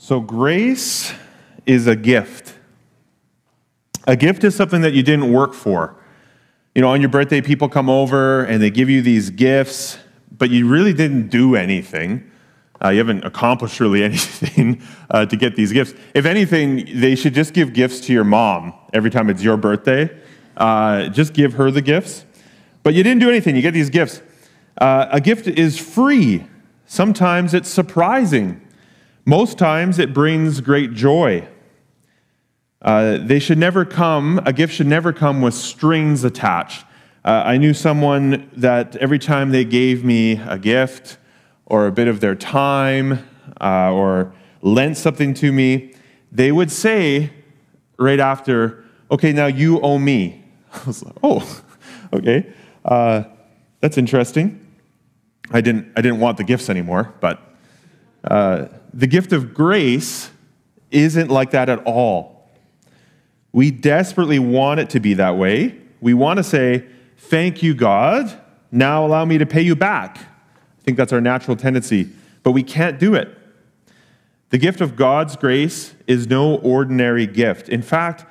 So, grace is a gift. A gift is something that you didn't work for. You know, on your birthday, people come over and they give you these gifts, but you really didn't do anything. Uh, you haven't accomplished really anything uh, to get these gifts. If anything, they should just give gifts to your mom every time it's your birthday. Uh, just give her the gifts. But you didn't do anything, you get these gifts. Uh, a gift is free. Sometimes it's surprising. Most times it brings great joy. Uh, they should never come, a gift should never come with strings attached. Uh, I knew someone that every time they gave me a gift or a bit of their time uh, or lent something to me, they would say right after, okay, now you owe me. I was like, oh, okay. Uh, that's interesting. I didn't, I didn't want the gifts anymore, but uh, the gift of grace isn't like that at all. We desperately want it to be that way. We want to say, Thank you, God. Now allow me to pay you back. I think that's our natural tendency, but we can't do it. The gift of God's grace is no ordinary gift. In fact,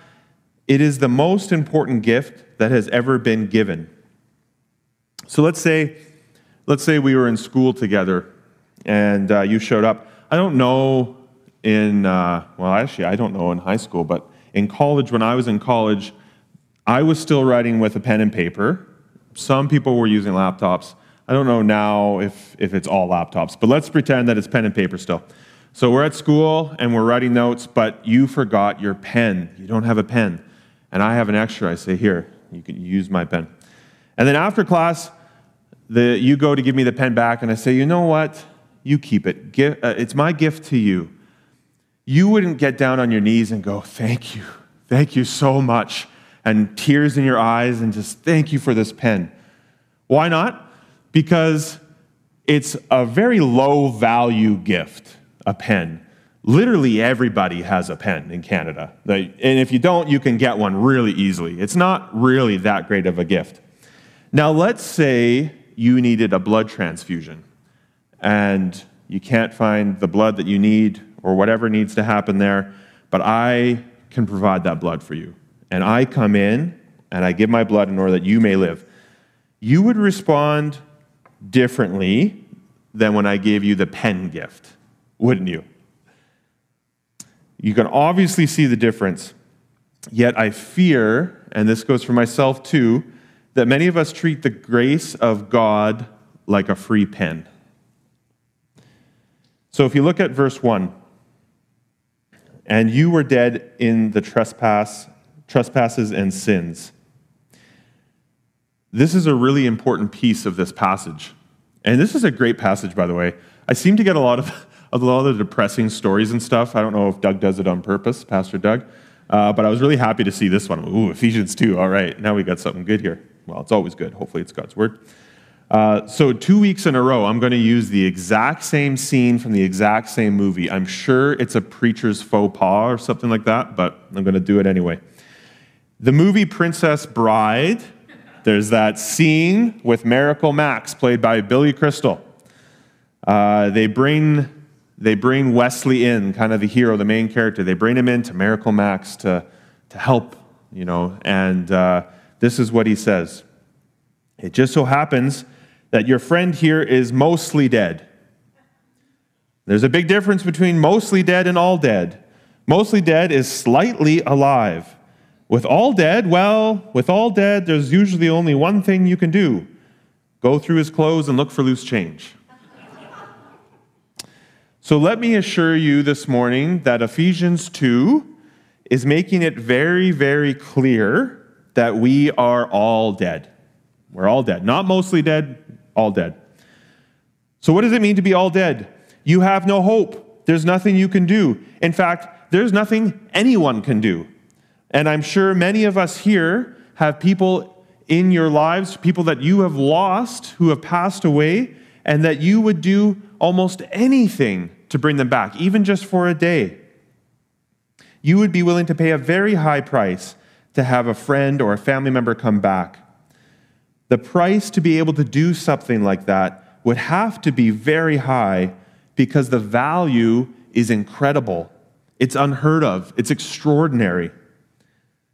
it is the most important gift that has ever been given. So let's say, let's say we were in school together and uh, you showed up. I don't know in, uh, well, actually, I don't know in high school, but in college, when I was in college, I was still writing with a pen and paper. Some people were using laptops. I don't know now if, if it's all laptops, but let's pretend that it's pen and paper still. So we're at school and we're writing notes, but you forgot your pen. You don't have a pen. And I have an extra. I say, here, you can use my pen. And then after class, the, you go to give me the pen back, and I say, you know what? You keep it. Uh, it's my gift to you. You wouldn't get down on your knees and go, Thank you. Thank you so much. And tears in your eyes and just thank you for this pen. Why not? Because it's a very low value gift, a pen. Literally everybody has a pen in Canada. And if you don't, you can get one really easily. It's not really that great of a gift. Now, let's say you needed a blood transfusion and you can't find the blood that you need or whatever needs to happen there, but I can provide that blood for you. And I come in and I give my blood in order that you may live. You would respond differently than when I gave you the pen gift, wouldn't you? You can obviously see the difference. Yet I fear, and this goes for myself too, that many of us treat the grace of God like a free pen. So if you look at verse 1, and you were dead in the trespass, trespasses and sins. This is a really important piece of this passage. And this is a great passage, by the way. I seem to get a lot of a lot of the depressing stories and stuff. I don't know if Doug does it on purpose, Pastor Doug, uh, but I was really happy to see this one. Ooh, Ephesians 2. All right, now we got something good here. Well, it's always good. Hopefully, it's God's word. Uh, so, two weeks in a row, I'm going to use the exact same scene from the exact same movie. I'm sure it's a preacher's faux pas or something like that, but I'm going to do it anyway. The movie Princess Bride, there's that scene with Miracle Max, played by Billy Crystal. Uh, they, bring, they bring Westley in, kind of the hero, the main character. They bring him in to Miracle Max to, to help, you know, and uh, this is what he says. It just so happens that your friend here is mostly dead. There's a big difference between mostly dead and all dead. Mostly dead is slightly alive. With all dead, well, with all dead, there's usually only one thing you can do go through his clothes and look for loose change. so let me assure you this morning that Ephesians 2 is making it very, very clear that we are all dead. We're all dead. Not mostly dead, all dead. So, what does it mean to be all dead? You have no hope. There's nothing you can do. In fact, there's nothing anyone can do. And I'm sure many of us here have people in your lives, people that you have lost, who have passed away, and that you would do almost anything to bring them back, even just for a day. You would be willing to pay a very high price to have a friend or a family member come back. The price to be able to do something like that would have to be very high because the value is incredible. It's unheard of. It's extraordinary.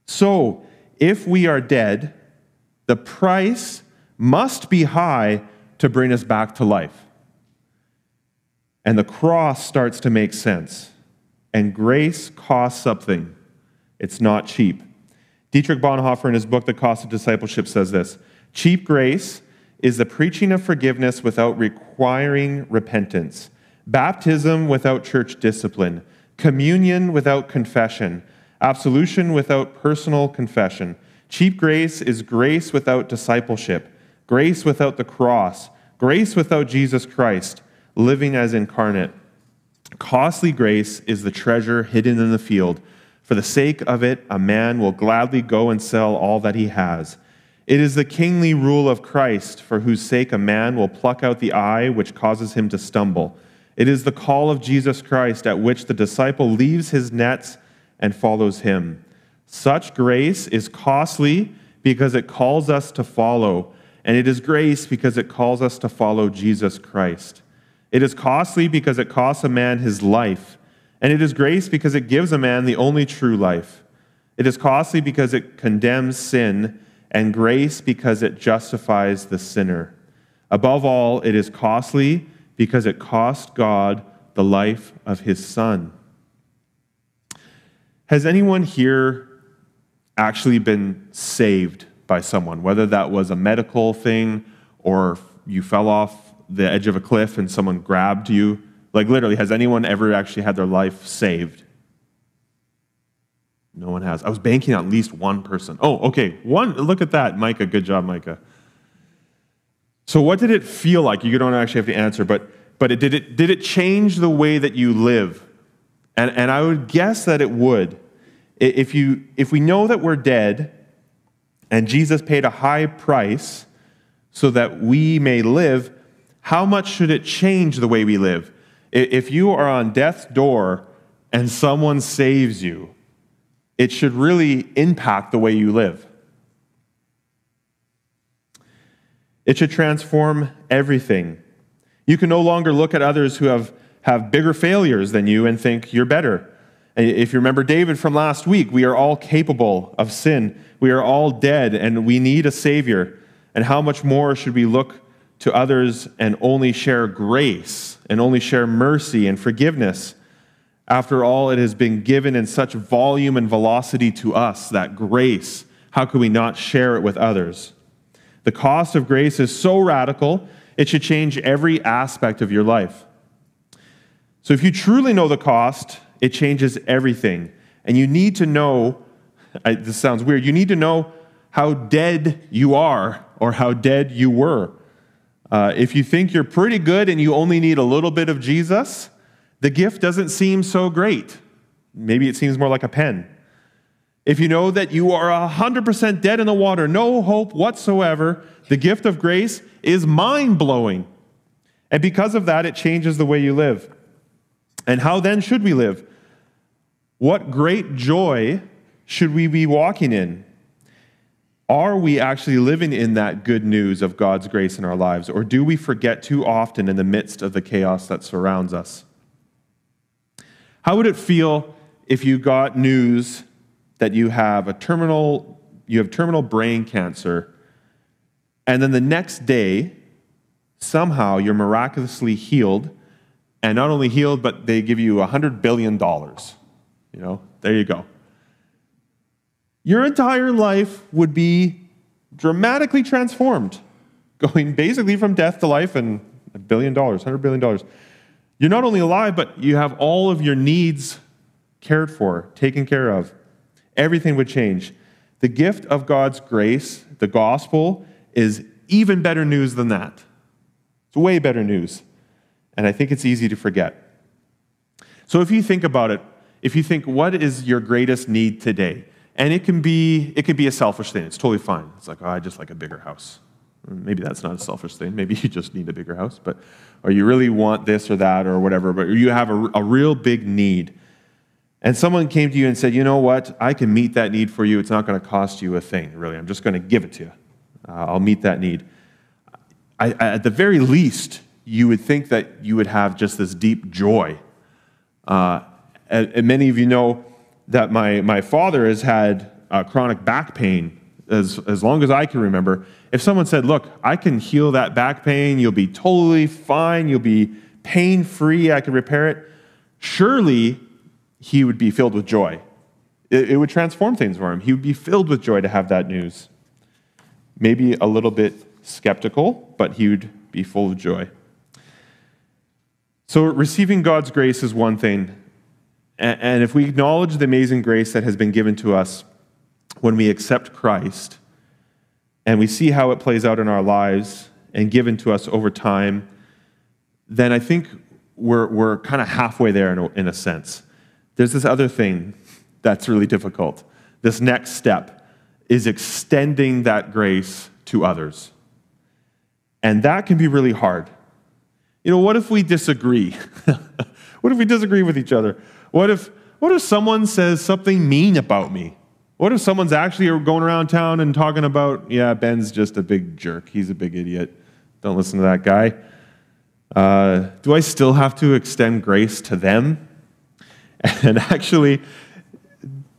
So, if we are dead, the price must be high to bring us back to life. And the cross starts to make sense. And grace costs something, it's not cheap. Dietrich Bonhoeffer, in his book, The Cost of Discipleship, says this Cheap grace is the preaching of forgiveness without requiring repentance, baptism without church discipline, communion without confession, absolution without personal confession. Cheap grace is grace without discipleship, grace without the cross, grace without Jesus Christ, living as incarnate. Costly grace is the treasure hidden in the field. For the sake of it, a man will gladly go and sell all that he has. It is the kingly rule of Christ, for whose sake a man will pluck out the eye which causes him to stumble. It is the call of Jesus Christ at which the disciple leaves his nets and follows him. Such grace is costly because it calls us to follow, and it is grace because it calls us to follow Jesus Christ. It is costly because it costs a man his life, and it is grace because it gives a man the only true life. It is costly because it condemns sin, and grace because it justifies the sinner. Above all, it is costly because it cost God the life of his son. Has anyone here actually been saved by someone, whether that was a medical thing or you fell off the edge of a cliff and someone grabbed you? Like, literally, has anyone ever actually had their life saved? No one has. I was banking at least one person. Oh, okay. One. Look at that. Micah. Good job, Micah. So, what did it feel like? You don't actually have to answer, but, but it, did, it, did it change the way that you live? And, and I would guess that it would. If, you, if we know that we're dead and Jesus paid a high price so that we may live, how much should it change the way we live? If you are on death's door and someone saves you, it should really impact the way you live. It should transform everything. You can no longer look at others who have, have bigger failures than you and think you're better. If you remember David from last week, we are all capable of sin. We are all dead and we need a Savior. And how much more should we look to others and only share grace and only share mercy and forgiveness? After all, it has been given in such volume and velocity to us, that grace. How could we not share it with others? The cost of grace is so radical, it should change every aspect of your life. So, if you truly know the cost, it changes everything. And you need to know I, this sounds weird you need to know how dead you are or how dead you were. Uh, if you think you're pretty good and you only need a little bit of Jesus, the gift doesn't seem so great. Maybe it seems more like a pen. If you know that you are 100% dead in the water, no hope whatsoever, the gift of grace is mind blowing. And because of that, it changes the way you live. And how then should we live? What great joy should we be walking in? Are we actually living in that good news of God's grace in our lives, or do we forget too often in the midst of the chaos that surrounds us? How would it feel if you got news that you have a terminal you have terminal brain cancer and then the next day somehow you're miraculously healed and not only healed but they give you 100 billion dollars you know? There you go. Your entire life would be dramatically transformed going basically from death to life and a billion dollars 100 billion dollars you're not only alive but you have all of your needs cared for taken care of everything would change. The gift of God's grace, the gospel, is even better news than that. It's way better news. And I think it's easy to forget. So if you think about it, if you think, what is your greatest need today? And it can be, it can be a selfish thing. It's totally fine. It's like, oh, I just like a bigger house. Maybe that's not a selfish thing. Maybe you just need a bigger house, but or you really want this or that or whatever, but you have a, a real big need and someone came to you and said, You know what? I can meet that need for you. It's not going to cost you a thing, really. I'm just going to give it to you. Uh, I'll meet that need. I, at the very least, you would think that you would have just this deep joy Uh, and, and, many of you know that my, my father has had uh, chronic back pain as, as long as I can remember. If someone said, Look, I can heal that back pain, you'll be totally fine, you'll be pain free, I can repair it, surely he would be filled with joy. It, it would transform things for him. He would be filled with joy to have that news. Maybe a little bit skeptical, but he would be full of joy. So, receiving God's grace is one thing. And if we acknowledge the amazing grace that has been given to us when we accept Christ, and we see how it plays out in our lives and given to us over time, then I think we're, we're kind of halfway there in a, in a sense. There's this other thing that's really difficult. This next step is extending that grace to others. And that can be really hard. You know, what if we disagree? what if we disagree with each other? What if, what if someone says something mean about me? What if someone's actually going around town and talking about, yeah, Ben's just a big jerk. He's a big idiot. Don't listen to that guy. Uh, do I still have to extend grace to them? And actually,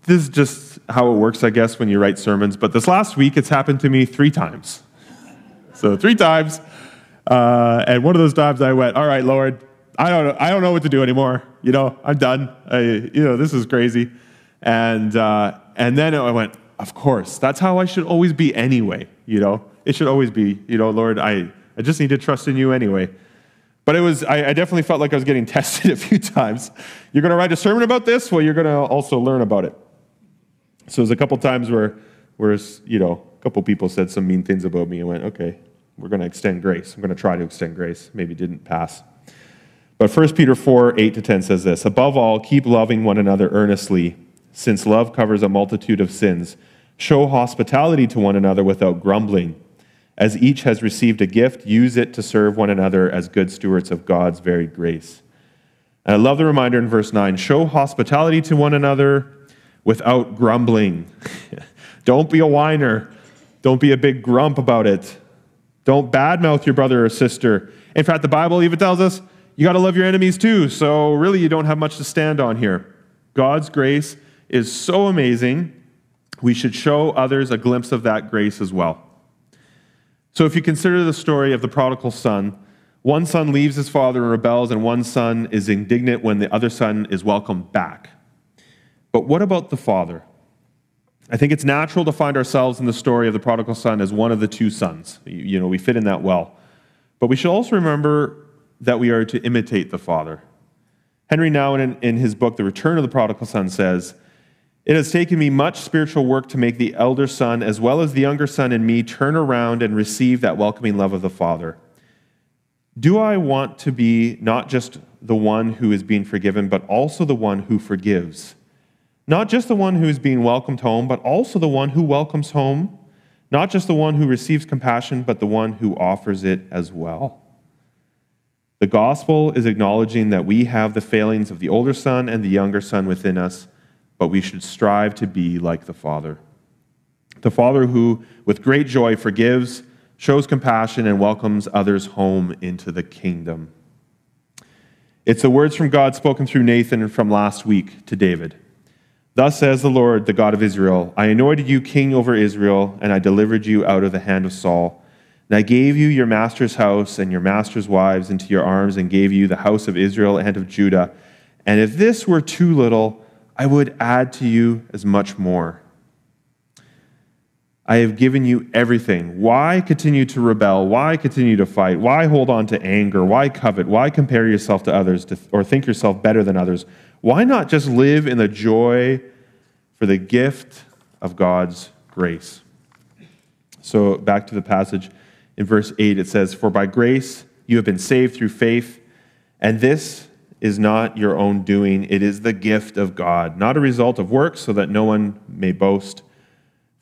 this is just how it works, I guess, when you write sermons. But this last week, it's happened to me three times. So, three times. Uh, and one of those times I went, All right, Lord, I don't, I don't know what to do anymore. You know, I'm done. I, you know, this is crazy. And, uh, and then I went, Of course, that's how I should always be anyway. You know, it should always be, you know, Lord, I, I just need to trust in you anyway. But it was, I, I definitely felt like I was getting tested a few times. You're going to write a sermon about this? Well, you're going to also learn about it. So there's a couple times where, where you know, a couple people said some mean things about me and went, okay, we're going to extend grace. I'm going to try to extend grace. Maybe didn't pass. But 1 Peter 4 8 to 10 says this Above all, keep loving one another earnestly, since love covers a multitude of sins. Show hospitality to one another without grumbling. As each has received a gift, use it to serve one another as good stewards of God's varied grace. And I love the reminder in verse 9 show hospitality to one another without grumbling. Don't be a whiner. Don't be a big grump about it. Don't badmouth your brother or sister. In fact, the Bible even tells us you got to love your enemies too. So, really, you don't have much to stand on here. God's grace is so amazing. We should show others a glimpse of that grace as well. So, if you consider the story of the prodigal son, one son leaves his father and rebels, and one son is indignant when the other son is welcomed back. But what about the father? I think it's natural to find ourselves in the story of the prodigal son as one of the two sons. You know, we fit in that well. But we should also remember that we are to imitate the father. Henry Nouwen, in, in his book, The Return of the Prodigal Son, says, It has taken me much spiritual work to make the elder son, as well as the younger son in me, turn around and receive that welcoming love of the father. Do I want to be not just the one who is being forgiven, but also the one who forgives? Not just the one who is being welcomed home, but also the one who welcomes home. Not just the one who receives compassion, but the one who offers it as well. The gospel is acknowledging that we have the failings of the older son and the younger son within us, but we should strive to be like the Father. The Father who, with great joy, forgives, shows compassion, and welcomes others home into the kingdom. It's the words from God spoken through Nathan from last week to David. Thus says the Lord, the God of Israel I anointed you king over Israel, and I delivered you out of the hand of Saul. And I gave you your master's house and your master's wives into your arms, and gave you the house of Israel and of Judah. And if this were too little, I would add to you as much more. I have given you everything. Why continue to rebel? Why continue to fight? Why hold on to anger? Why covet? Why compare yourself to others to, or think yourself better than others? Why not just live in the joy for the gift of God's grace? So, back to the passage in verse 8, it says, For by grace you have been saved through faith, and this is not your own doing, it is the gift of God, not a result of works, so that no one may boast.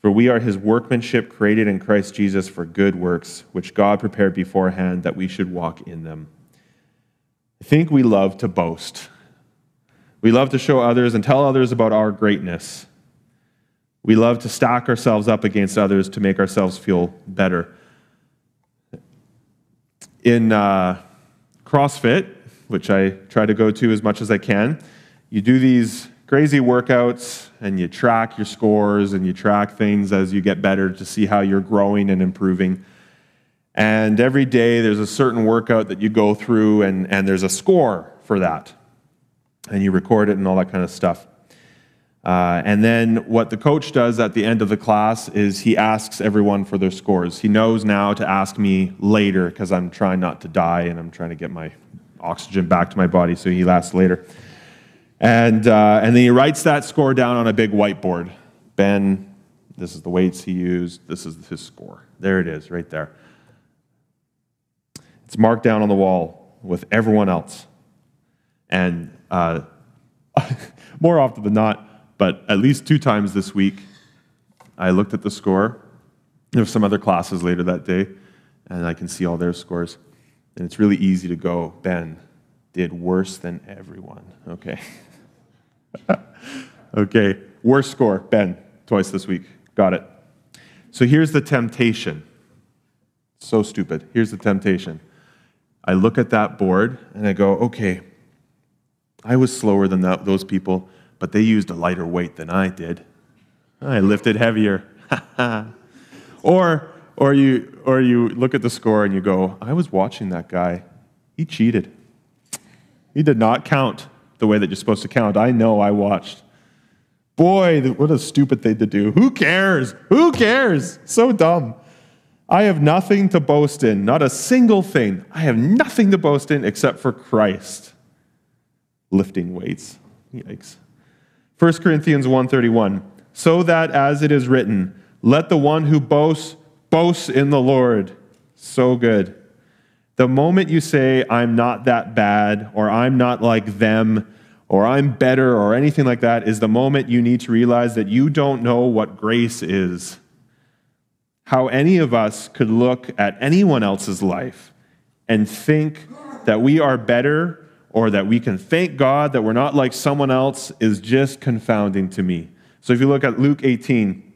For we are his workmanship created in Christ Jesus for good works, which God prepared beforehand that we should walk in them. I think we love to boast. We love to show others and tell others about our greatness. We love to stack ourselves up against others to make ourselves feel better. In uh, CrossFit, which I try to go to as much as I can. You do these crazy workouts and you track your scores and you track things as you get better to see how you're growing and improving. And every day there's a certain workout that you go through and, and there's a score for that. And you record it and all that kind of stuff. Uh, and then what the coach does at the end of the class is he asks everyone for their scores. He knows now to ask me later because I'm trying not to die and I'm trying to get my oxygen back to my body, so he lasts later. And, uh, and then he writes that score down on a big whiteboard. Ben, this is the weights he used, this is his score. There it is, right there. It's marked down on the wall with everyone else. And uh, more often than not, but at least two times this week, I looked at the score. There were some other classes later that day, and I can see all their scores. And it's really easy to go, Ben did worse than everyone. Okay. okay. Worst score, Ben, twice this week. Got it. So here's the temptation. So stupid. Here's the temptation. I look at that board and I go, okay, I was slower than that, those people but they used a lighter weight than I did. I lifted heavier. or, or, you, or you look at the score and you go, I was watching that guy. He cheated. He did not count the way that you're supposed to count. I know I watched. Boy, what a stupid thing to do. Who cares? Who cares? So dumb. I have nothing to boast in, not a single thing. I have nothing to boast in except for Christ lifting weights. Yikes. 1 Corinthians 1:31 So that as it is written let the one who boasts boast in the Lord. So good. The moment you say I'm not that bad or I'm not like them or I'm better or anything like that is the moment you need to realize that you don't know what grace is. How any of us could look at anyone else's life and think that we are better or that we can thank God that we're not like someone else is just confounding to me. So if you look at Luke 18,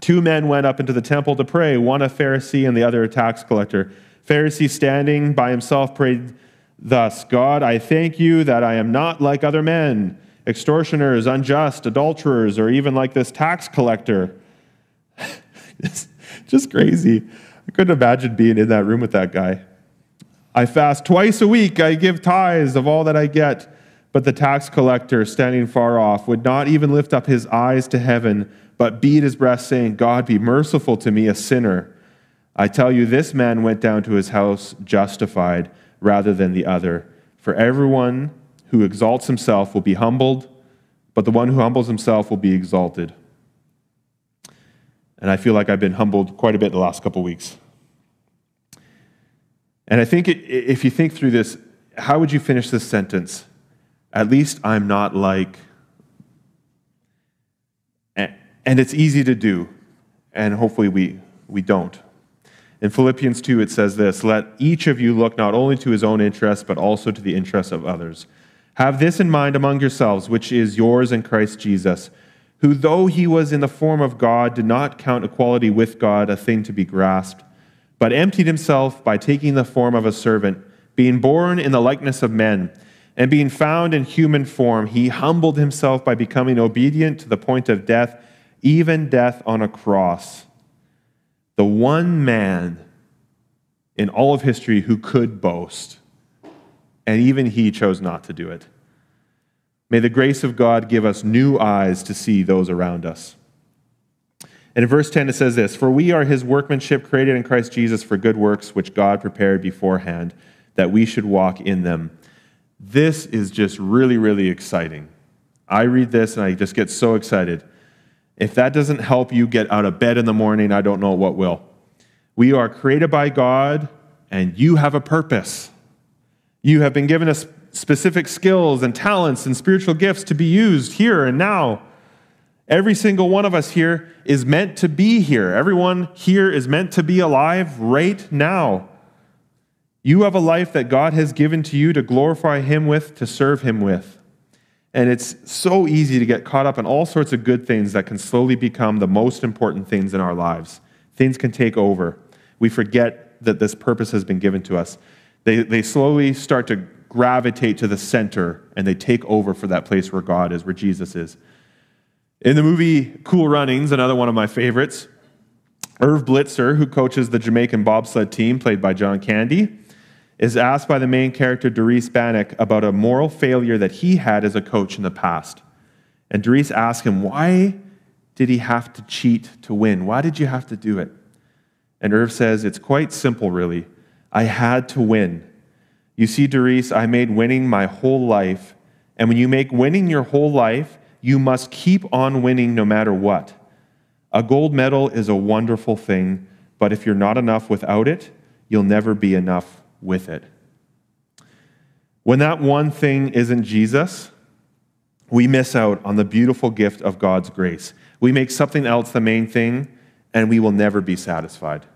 two men went up into the temple to pray, one a Pharisee and the other a tax collector. Pharisee standing by himself prayed thus God, I thank you that I am not like other men, extortioners, unjust, adulterers, or even like this tax collector. just crazy. I couldn't imagine being in that room with that guy. I fast twice a week. I give tithes of all that I get. But the tax collector, standing far off, would not even lift up his eyes to heaven, but beat his breast, saying, God, be merciful to me, a sinner. I tell you, this man went down to his house justified rather than the other. For everyone who exalts himself will be humbled, but the one who humbles himself will be exalted. And I feel like I've been humbled quite a bit the last couple weeks. And I think if you think through this, how would you finish this sentence? At least I'm not like. And it's easy to do, and hopefully we, we don't. In Philippians 2, it says this Let each of you look not only to his own interests, but also to the interests of others. Have this in mind among yourselves, which is yours in Christ Jesus, who, though he was in the form of God, did not count equality with God a thing to be grasped but emptied himself by taking the form of a servant, being born in the likeness of men. And being found in human form, he humbled himself by becoming obedient to the point of death, even death on a cross. The one man in all of history who could boast, and even he chose not to do it. May the grace of God give us new eyes to see those around us. And in verse 10, it says this For we are his workmanship created in Christ Jesus for good works, which God prepared beforehand, that we should walk in them. This is just really, really exciting. I read this and I just get so excited. If that doesn't help you get out of bed in the morning, I don't know what will. We are created by God, and you have a purpose. You have been given us specific skills and talents and spiritual gifts to be used here and now. Every single one of us here is meant to be here. Everyone here is meant to be alive right now. You have a life that God has given to you to glorify Him with, to serve Him with. And it's so easy to get caught up in all sorts of good things that can slowly become the most important things in our lives. Things can take over. We forget that this purpose has been given to us. They, they slowly start to gravitate to the center and they take over for that place where God is, where Jesus is. In the movie Cool Runnings, another one of my favorites, Irv Blitzer, who coaches the Jamaican bobsled team, played by John Candy, is asked by the main character, Derice Bannock, about a moral failure that he had as a coach in the past. And Derice asks him, Why did he have to cheat to win? Why did you have to do it? And Irv says, It's quite simple, really. I had to win. You see, Derice, I made winning my whole life. And when you make winning your whole life, you must keep on winning no matter what. A gold medal is a wonderful thing, but if you're not enough without it, you'll never be enough with it. When that one thing isn't Jesus, we miss out on the beautiful gift of God's grace. We make something else the main thing, and we will never be satisfied.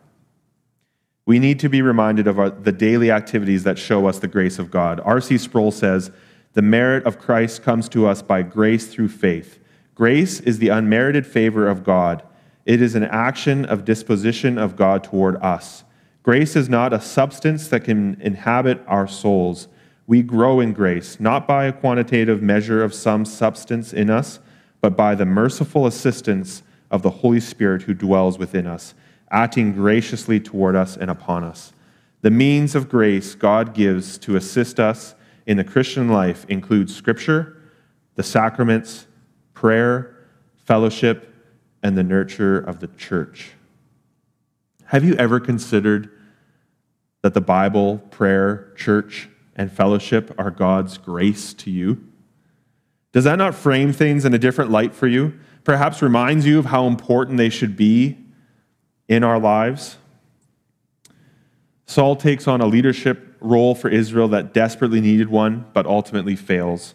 We need to be reminded of our, the daily activities that show us the grace of God. R.C. Sproul says, The merit of Christ comes to us by grace through faith. Grace is the unmerited favor of God, it is an action of disposition of God toward us. Grace is not a substance that can inhabit our souls. We grow in grace, not by a quantitative measure of some substance in us, but by the merciful assistance of the Holy Spirit who dwells within us, acting graciously toward us and upon us. The means of grace God gives to assist us in the Christian life include Scripture, the sacraments, prayer, fellowship, and the nurture of the church. Have you ever considered that the Bible, prayer, church, and fellowship are God's grace to you? Does that not frame things in a different light for you? Perhaps reminds you of how important they should be in our lives? Saul takes on a leadership role for Israel that desperately needed one, but ultimately fails.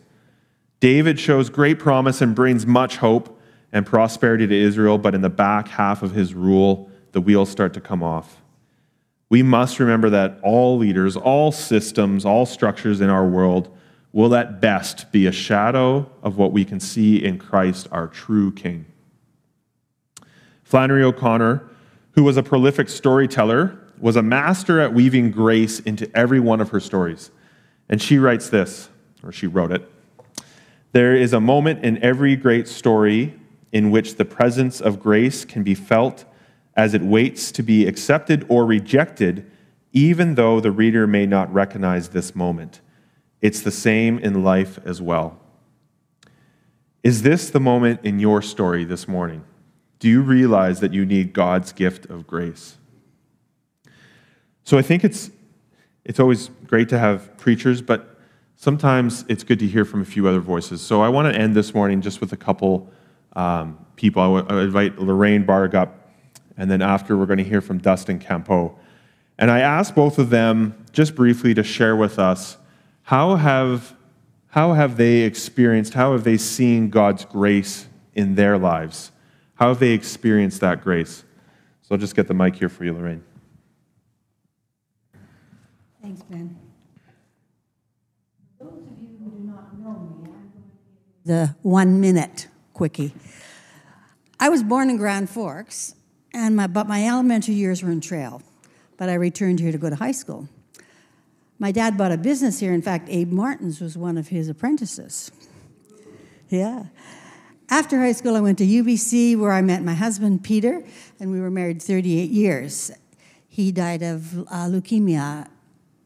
David shows great promise and brings much hope and prosperity to Israel, but in the back half of his rule, the wheels start to come off. We must remember that all leaders, all systems, all structures in our world will at best be a shadow of what we can see in Christ, our true King. Flannery O'Connor, who was a prolific storyteller, was a master at weaving grace into every one of her stories. And she writes this, or she wrote it There is a moment in every great story in which the presence of grace can be felt as it waits to be accepted or rejected, even though the reader may not recognize this moment. It's the same in life as well. Is this the moment in your story this morning? Do you realize that you need God's gift of grace? So I think it's, it's always great to have preachers, but sometimes it's good to hear from a few other voices. So I want to end this morning just with a couple um, people. I invite Lorraine Barg up and then after, we're going to hear from Dustin Campeau. And I asked both of them just briefly to share with us how have, how have they experienced, how have they seen God's grace in their lives? How have they experienced that grace? So I'll just get the mic here for you, Lorraine. Thanks, Ben. For those of you who do not know me, I'm going to the one minute quickie. I was born in Grand Forks, and my, but my elementary years were in Trail, but I returned here to go to high school. My dad bought a business here. In fact, Abe Martins was one of his apprentices. Yeah. After high school, I went to UBC where I met my husband, Peter, and we were married 38 years. He died of uh, leukemia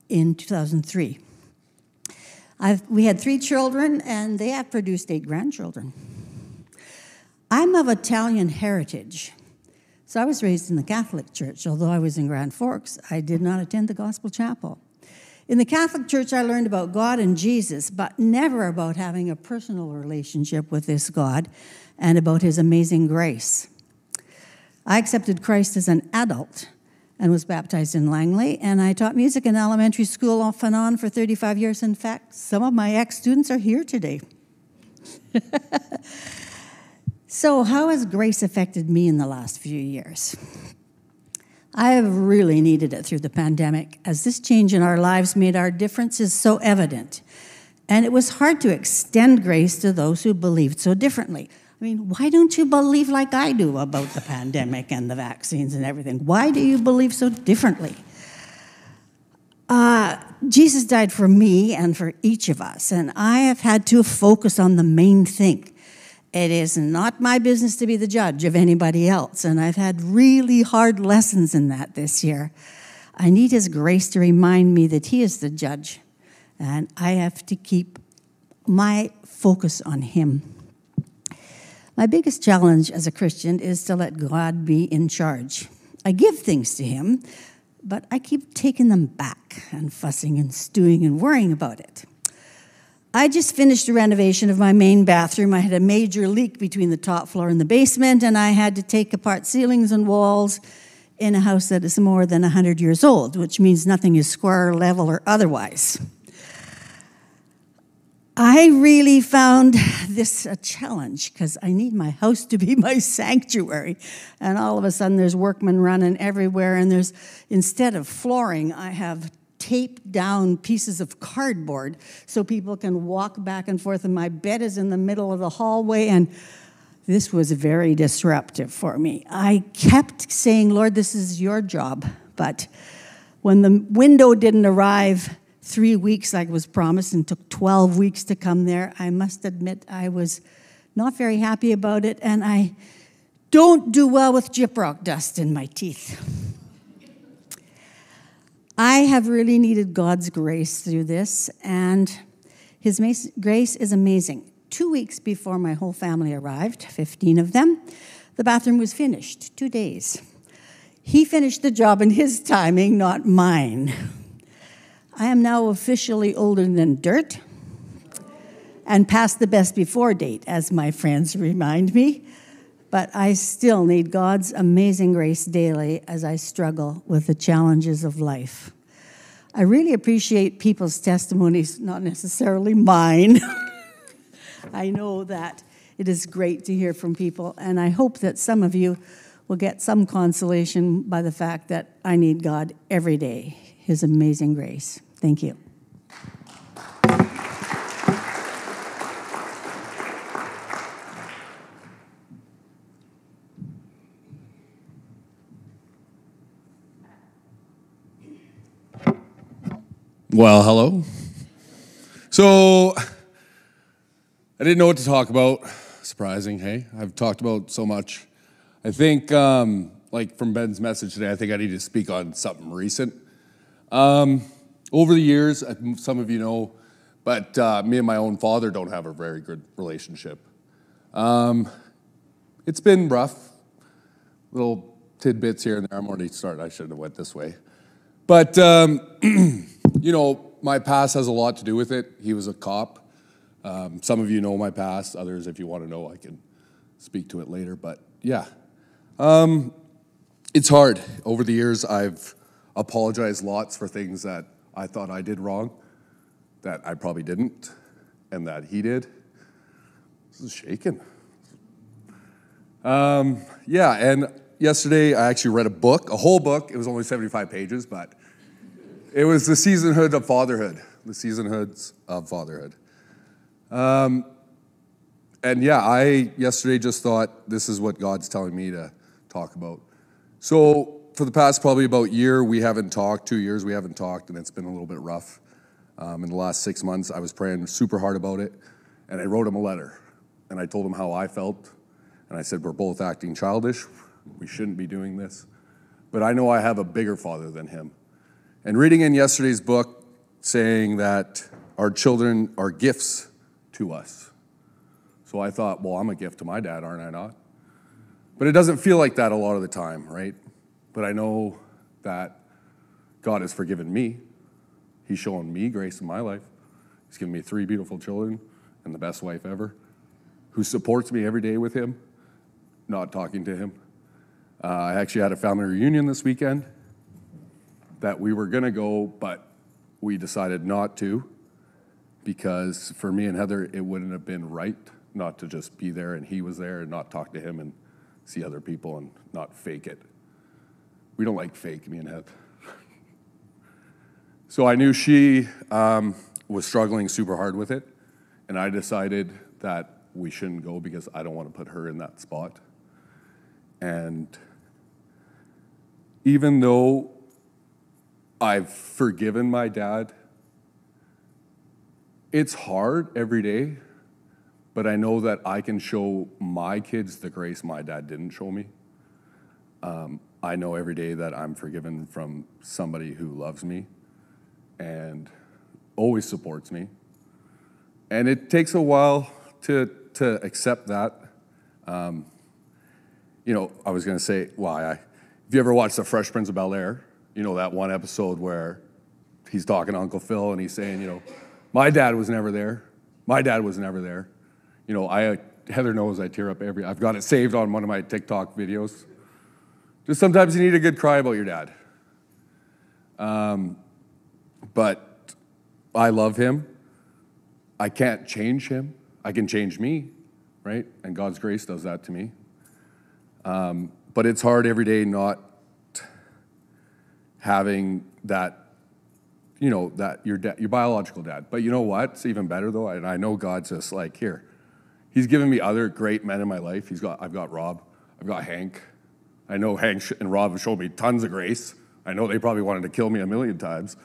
in 2003. I've, we had three children, and they have produced eight grandchildren. I'm of Italian heritage. So I was raised in the Catholic Church. Although I was in Grand Forks, I did not attend the Gospel Chapel. In the Catholic Church, I learned about God and Jesus, but never about having a personal relationship with this God and about his amazing grace. I accepted Christ as an adult and was baptized in Langley, and I taught music in elementary school off and on for 35 years. In fact, some of my ex students are here today. So, how has grace affected me in the last few years? I have really needed it through the pandemic, as this change in our lives made our differences so evident. And it was hard to extend grace to those who believed so differently. I mean, why don't you believe like I do about the pandemic and the vaccines and everything? Why do you believe so differently? Uh, Jesus died for me and for each of us, and I have had to focus on the main thing. It is not my business to be the judge of anybody else, and I've had really hard lessons in that this year. I need His grace to remind me that He is the judge, and I have to keep my focus on Him. My biggest challenge as a Christian is to let God be in charge. I give things to Him, but I keep taking them back and fussing and stewing and worrying about it. I just finished a renovation of my main bathroom. I had a major leak between the top floor and the basement, and I had to take apart ceilings and walls in a house that is more than 100 years old, which means nothing is square, level, or otherwise. I really found this a challenge because I need my house to be my sanctuary. And all of a sudden, there's workmen running everywhere, and there's, instead of flooring, I have taped down pieces of cardboard so people can walk back and forth. And my bed is in the middle of the hallway, and this was very disruptive for me. I kept saying, Lord, this is your job. But when the window didn't arrive, three weeks like was promised and took 12 weeks to come there. I must admit I was not very happy about it, and I don't do well with gyprock dust in my teeth. I have really needed God's grace through this, and His grace is amazing. Two weeks before my whole family arrived, 15 of them, the bathroom was finished, two days. He finished the job in his timing, not mine. I am now officially older than dirt and past the best before date, as my friends remind me. But I still need God's amazing grace daily as I struggle with the challenges of life. I really appreciate people's testimonies, not necessarily mine. I know that it is great to hear from people, and I hope that some of you will get some consolation by the fact that I need God every day, His amazing grace. Thank you. Well, hello. So, I didn't know what to talk about. Surprising, hey? I've talked about so much. I think, um, like from Ben's message today, I think I need to speak on something recent. Um, over the years, some of you know, but uh, me and my own father don't have a very good relationship. Um, it's been rough, little tidbits here and there. I'm already starting. I shouldn't have went this way, but um, you know, my past has a lot to do with it. He was a cop. Um, some of you know my past. Others, if you want to know, I can speak to it later. But yeah, um, it's hard. Over the years, I've apologized lots for things that I thought I did wrong, that I probably didn't, and that he did. This is shaking. Um, yeah, and yesterday I actually read a book, a whole book. It was only 75 pages, but it was the seasonhood of fatherhood, the seasonhoods of fatherhood. Um, and yeah, I yesterday just thought this is what God's telling me to talk about. So for the past probably about year, we haven't talked, two years we haven't talked, and it's been a little bit rough. Um, in the last six months, I was praying super hard about it, and I wrote him a letter. And I told him how I felt, and I said, We're both acting childish. We shouldn't be doing this. But I know I have a bigger father than him. And reading in yesterday's book, saying that our children are gifts to us. So I thought, well, I'm a gift to my dad, aren't I not? But it doesn't feel like that a lot of the time, right? But I know that God has forgiven me. He's shown me grace in my life. He's given me three beautiful children and the best wife ever who supports me every day with Him, not talking to Him. Uh, I actually had a family reunion this weekend that we were going to go, but we decided not to because for me and Heather, it wouldn't have been right not to just be there and he was there and not talk to him and see other people and not fake it. We don't like fake, me and Heather. so I knew she um, was struggling super hard with it, and I decided that we shouldn't go because I don't want to put her in that spot. And even though I've forgiven my dad. It's hard every day, but I know that I can show my kids the grace my dad didn't show me. Um, I know every day that I'm forgiven from somebody who loves me and always supports me. And it takes a while to, to accept that. Um, you know, I was going to say, why? Well, if you ever watched The Fresh Prince of Bel Air, you know that one episode where he's talking to Uncle Phil and he's saying, you know, my dad was never there. My dad was never there. You know, I Heather knows I tear up every. I've got it saved on one of my TikTok videos. Just sometimes you need a good cry about your dad. Um, but I love him. I can't change him. I can change me, right? And God's grace does that to me. Um, but it's hard every day not having that, you know, that your your biological dad. But you know what? It's even better though. And I know God's just like here. He's given me other great men in my life. He's got I've got Rob, I've got Hank. I know Hank and Rob have showed me tons of grace. I know they probably wanted to kill me a million times.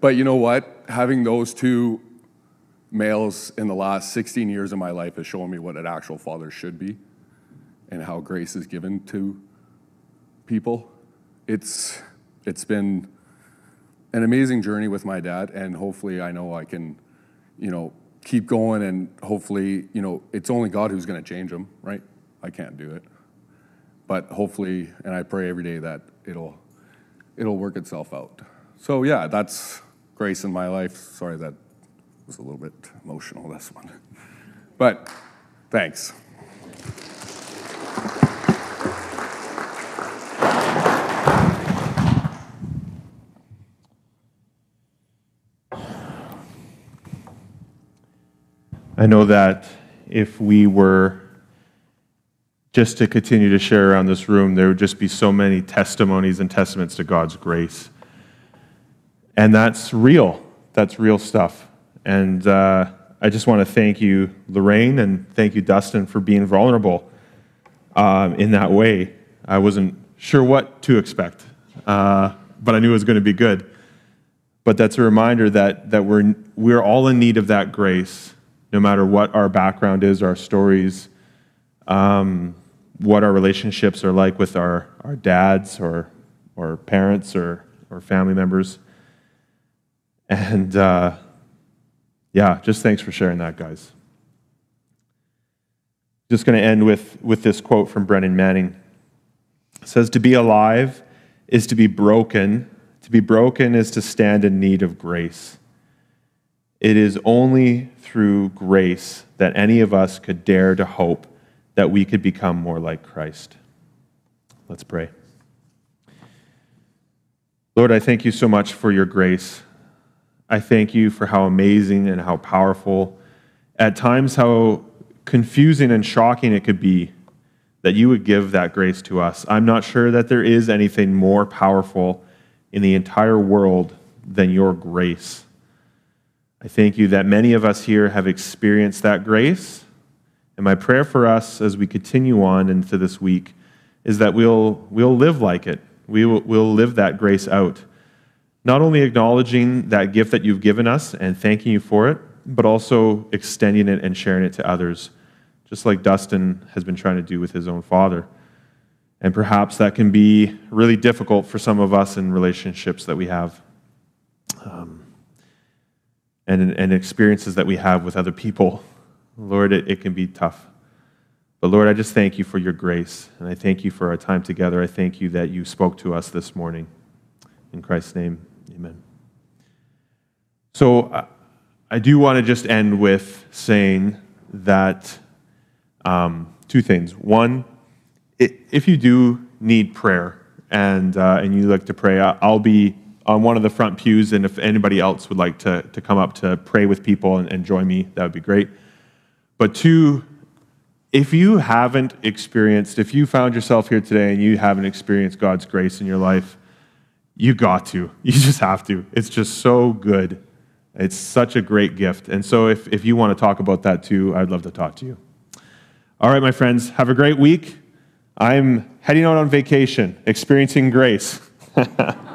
But you know what? Having those two males in the last 16 years of my life has shown me what an actual father should be and how grace is given to people. It's, it's been an amazing journey with my dad, and hopefully, I know I can, you know, keep going, and hopefully, you know, it's only God who's going to change him, right? I can't do it, but hopefully, and I pray every day that it'll, it'll work itself out. So yeah, that's grace in my life. Sorry that was a little bit emotional this one, but thanks. I know that if we were just to continue to share around this room, there would just be so many testimonies and testaments to God's grace. And that's real. That's real stuff. And uh, I just want to thank you, Lorraine, and thank you, Dustin, for being vulnerable um, in that way. I wasn't sure what to expect, uh, but I knew it was going to be good. But that's a reminder that, that we're, we're all in need of that grace no matter what our background is, our stories, um, what our relationships are like with our, our dads or, or parents or, or family members. And uh, yeah, just thanks for sharing that, guys. Just going to end with, with this quote from Brennan Manning. It says, To be alive is to be broken. To be broken is to stand in need of grace. It is only through grace that any of us could dare to hope that we could become more like Christ. Let's pray. Lord, I thank you so much for your grace. I thank you for how amazing and how powerful, at times, how confusing and shocking it could be that you would give that grace to us. I'm not sure that there is anything more powerful in the entire world than your grace. I thank you that many of us here have experienced that grace. And my prayer for us as we continue on into this week is that we'll, we'll live like it. We will, we'll live that grace out. Not only acknowledging that gift that you've given us and thanking you for it, but also extending it and sharing it to others, just like Dustin has been trying to do with his own father. And perhaps that can be really difficult for some of us in relationships that we have. Um, and, and experiences that we have with other people. Lord, it, it can be tough. But Lord, I just thank you for your grace, and I thank you for our time together. I thank you that you spoke to us this morning. In Christ's name, amen. So I do want to just end with saying that um, two things. One, if you do need prayer and, uh, and you like to pray, I'll be on one of the front pews, and if anybody else would like to, to come up to pray with people and, and join me, that would be great. But two, if you haven't experienced, if you found yourself here today and you haven't experienced God's grace in your life, you got to. You just have to. It's just so good. It's such a great gift. And so if, if you want to talk about that too, I'd love to talk to you. All right, my friends, have a great week. I'm heading out on vacation, experiencing grace.